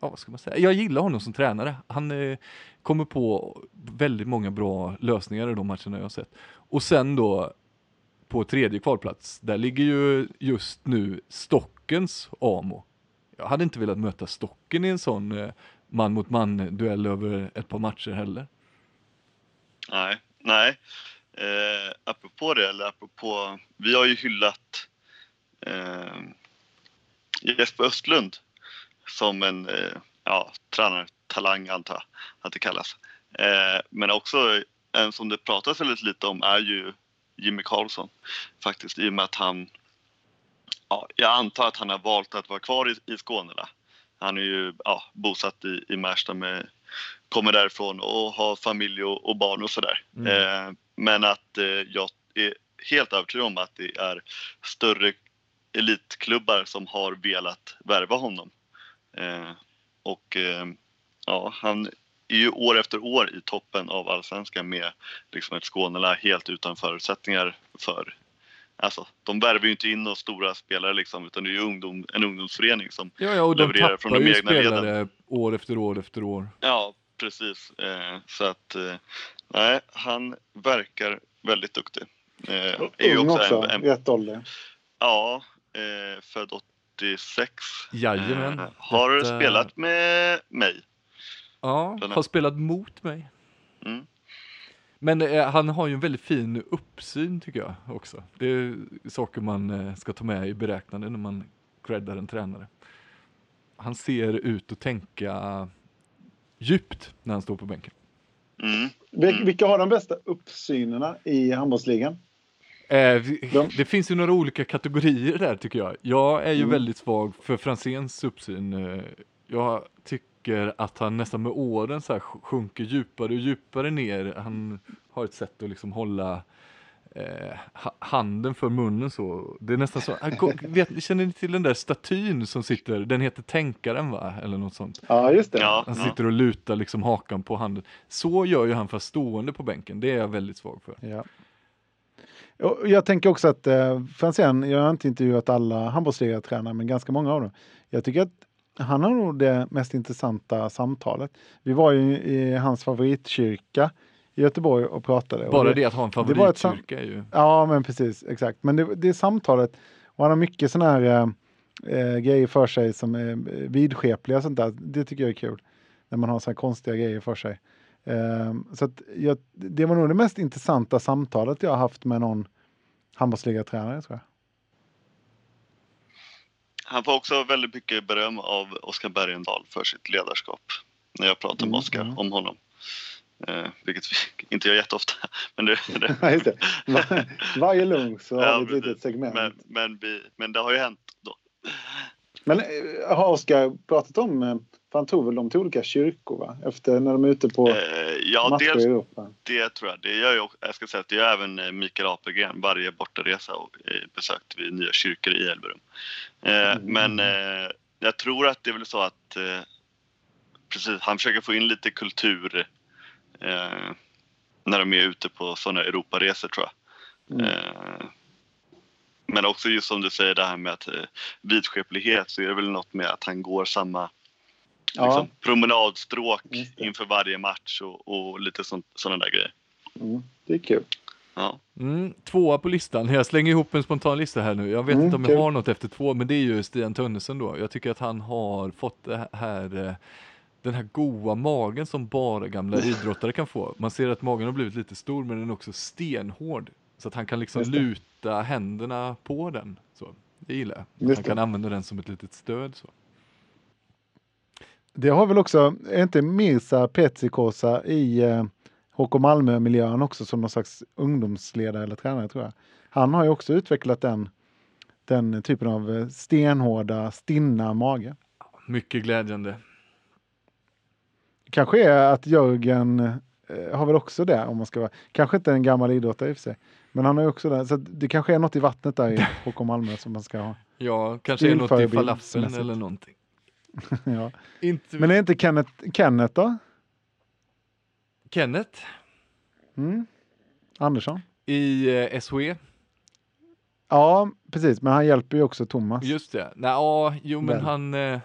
ja vad ska man säga, jag gillar honom som tränare. Han eh, kommer på väldigt många bra lösningar i de matcherna jag har sett. Och sen då på tredje kvalplats, där ligger ju just nu Stockens Amo. Jag hade inte velat möta Stocken i en sån eh, man mot man duell över ett par matcher heller. Nej, nej. Eh, apropå det, eller apropå, vi har ju hyllat eh, Jesper Östlund som en eh, ja, tränartalang antar jag att det kallas. Eh, men också en som det pratas väldigt lite om är ju Jimmy Karlsson faktiskt i och med att han ja, jag antar att han har valt att vara kvar i, i Skåne. Där. Han är ju ja, bosatt i, i Märsta med, kommer därifrån och har familj och, och barn och sådär. Mm. Eh, men att eh, jag är helt övertygad om att det är större elitklubbar som har velat värva honom. Eh, och eh, ja, han är ju år efter år i toppen av allsvenskan med liksom ett Skånelag helt utan förutsättningar för Alltså, de värver ju inte in några stora spelare liksom, utan det är ju ungdom, en ungdomsförening som ja, ja, och de levererar från de egna leden. år efter år efter år. Ja, precis. Eh, så att, eh, nej, han verkar väldigt duktig. Eh, är Ung också, också en, en, rätt ålder. Ja, eh, född 86. Jajamän. Eh, har Ett, spelat med mig. Ja, har spelat mot mig. Mm. Men eh, han har ju en väldigt fin uppsyn tycker jag också. Det är saker man eh, ska ta med i beräknande när man creddar en tränare. Han ser ut att tänka djupt när han står på bänken. Mm. Mm. Vilka har de bästa uppsynerna i handbollsligan? Eh, det finns ju några olika kategorier där tycker jag. Jag är ju mm. väldigt svag för Franzéns uppsyn. Eh, jag tycker att han nästan med åren så här sjunker djupare och djupare ner. Han har ett sätt att liksom hålla eh, handen för munnen så. Det är nästan så. Vet, känner ni till den där statyn som sitter? Den heter Tänkaren va? Eller något sånt. Ja, just det. han sitter och lutar liksom hakan på handen. Så gör ju han fast stående på bänken. Det är jag väldigt svag för. Ja. Jag tänker också att eh, Franzén, jag har inte intervjuat alla handbollsligatränare men ganska många av dem. Jag tycker att han har nog det mest intressanta samtalet. Vi var ju i hans favoritkyrka i Göteborg och pratade. Bara och det, det, att ha en favoritkyrka är ju... Ja, men precis, exakt. Men det, det är samtalet och han har mycket sådana här eh, eh, grejer för sig som är vidskepliga och sånt där. Det tycker jag är kul. När man har sådana konstiga grejer för sig. Eh, så jag, det var nog det mest intressanta samtalet jag har haft med någon handbollsligatränare tror jag. Han får också väldigt mycket beröm av Oskar Bergendahl för sitt ledarskap när jag pratar med mm, Oskar mm. om honom. Eh, vilket vi inte gör jätteofta. Men det, det. Var, varje lugn så har vi ett litet segment. Men, men, men det har ju hänt då. Men eh, har Oskar pratat om eh, för han tog väl dem till olika kyrkor va? Efter när de är ute på eh, ja, matcher dels, i Europa? Det tror jag. Det gör jag, jag ska säga att det gör även eh, Mikael Apelgren varje bortaresa och eh, besökt vid nya kyrkor i Elverum. Eh, mm. Men eh, jag tror att det är väl så att precis, han försöker få in lite kultur när de är ute på sådana Europaresor tror jag. Mm. Men också just som du säger det här med att vidskeplighet så är det väl något med att han går samma ja. liksom, promenadstråk inför varje match och, och lite sådana där grejer. Mm, det är kul. Ja. Mm, tvåa på listan. Jag slänger ihop en spontan lista här nu. Jag vet mm, inte om jag har något efter två, men det är ju Stian Tönnesen då. Jag tycker att han har fått det här eh, den här goa magen som bara gamla idrottare kan få. Man ser att magen har blivit lite stor men den är också stenhård. Så att han kan liksom luta händerna på den. Så, det gillar jag. Han kan använda den som ett litet stöd. Så. Det har väl också, är inte Mirza Petsikosa i eh, HK Malmö-miljön också som någon slags ungdomsledare eller tränare tror jag. Han har ju också utvecklat den, den typen av eh, stenhårda, stinna mage. Mycket glädjande. Kanske är att Jörgen eh, har väl också det om man ska vara, kanske inte en gammal idrottare i och för sig. Men han har ju också det, så det kanske är något i vattnet där i HK Malmö som man ska ha. Ja, kanske är något i falafeln eller någonting. ja. Inte... Men är inte Kenneth, Kenneth då? Kenneth Mm. Andersson? i eh, SHE. Ja, precis. Men han hjälper ju också Thomas. Just det. Nej, ja, jo men Väl. han, eh,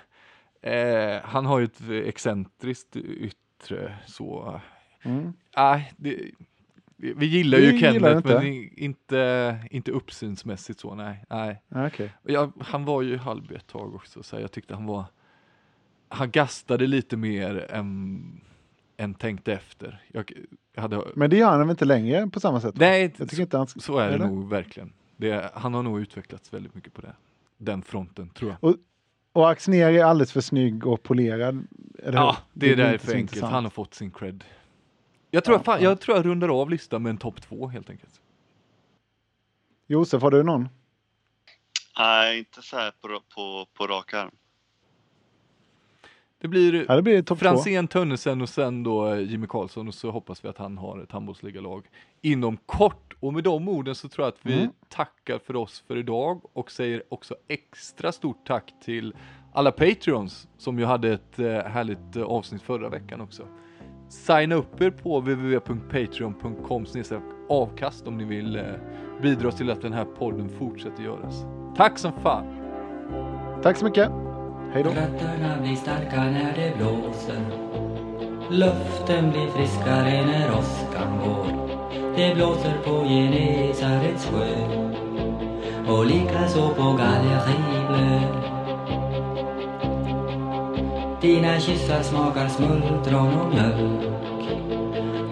eh, han har ju ett excentriskt yttre så. Mm. Nej, det, vi, vi gillar Vi ju Kenneth inte. men i- inte, inte uppsynsmässigt så nej. nej. Okej. Och Jag, han var ju halv ett tag också så jag tyckte han var, han gastade lite mer än, än tänkte efter. Jag, jag hade, Men det gör han väl inte längre på samma sätt? nej, Jag tycker inte han... så är det eller? nog verkligen. Det, han har nog utvecklats väldigt mycket på det. Den fronten tror jag. Och Axnér är alldeles för snygg och polerad. Ja, hur? det är blir där inte för så enkelt. Han har fått sin cred. Jag tror, Ja, fan, ja. jag tror jag rundar av listan med en topp två helt enkelt. Josef, har du någon? Nej, inte så här på, på, på rak arm. Det blir Ja, det blir. Franzén, Tönnesen och sen då eh, Jimmy Karlsson och så hoppas vi att han har ett handbollsligalag inom kort. Och med de orden så tror jag att vi Mm. tackar för oss för idag och säger också extra stort tack till alla Patreons som ju hade ett eh, härligt eh, avsnitt förra veckan också. Signa upp er på www.patreon.com avkast om ni vill eh, bidra till att den här podden fortsätter göras. Tack som fan! Tack så mycket. Hej då. Rötterna blir starka när det blåser Luften blir friskare när åskan går Det blåser på Genesarets sjö och likaså på Galleribblö dina kyssar smakar smultron och mjölk.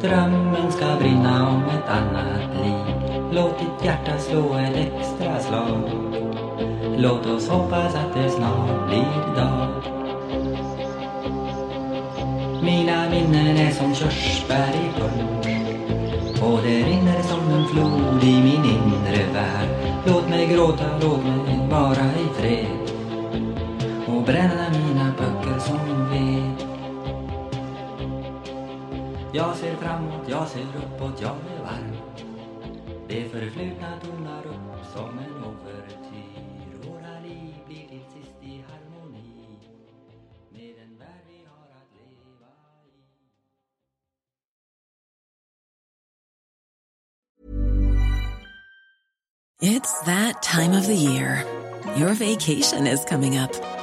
Drömmen ska brinna om ett annat liv. Låt ditt hjärta slå ett extra slag. Låt oss hoppas att det snart blir dag. Mina minnen är som körsbär i punsch Och det rinner som en flod i min inre värld. Låt mig gråta, låt mig vara i fred. Mina Jag ser framåt, jag ser uppåt, jag varm Det förflutna tonar upp som en ouvertyr Våra liv blir till sist i harmoni Med den värld vi har att leva i It's that time of the year. Your vacation is coming up.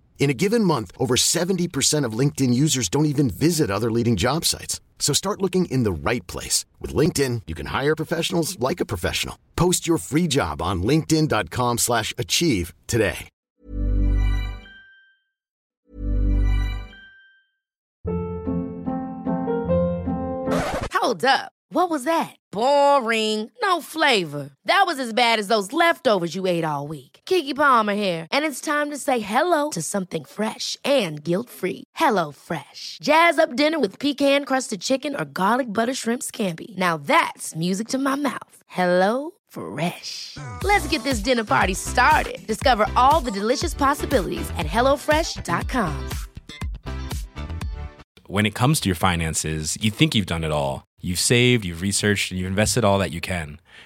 In a given month, over 70% of LinkedIn users don't even visit other leading job sites. So start looking in the right place. With LinkedIn, you can hire professionals like a professional. Post your free job on linkedin.com slash achieve today. Hold up. What was that? Boring. No flavor. That was as bad as those leftovers you ate all week. Kiki Palmer here, and it's time to say hello to something fresh and guilt-free. Hello Fresh. Jazz up dinner with pecan-crusted chicken or garlic butter shrimp scampi. Now that's music to my mouth. Hello Fresh. Let's get this dinner party started. Discover all the delicious possibilities at hellofresh.com. when it comes to your finances, you think you've done it all. You've saved, you've researched, and you've invested all that you can.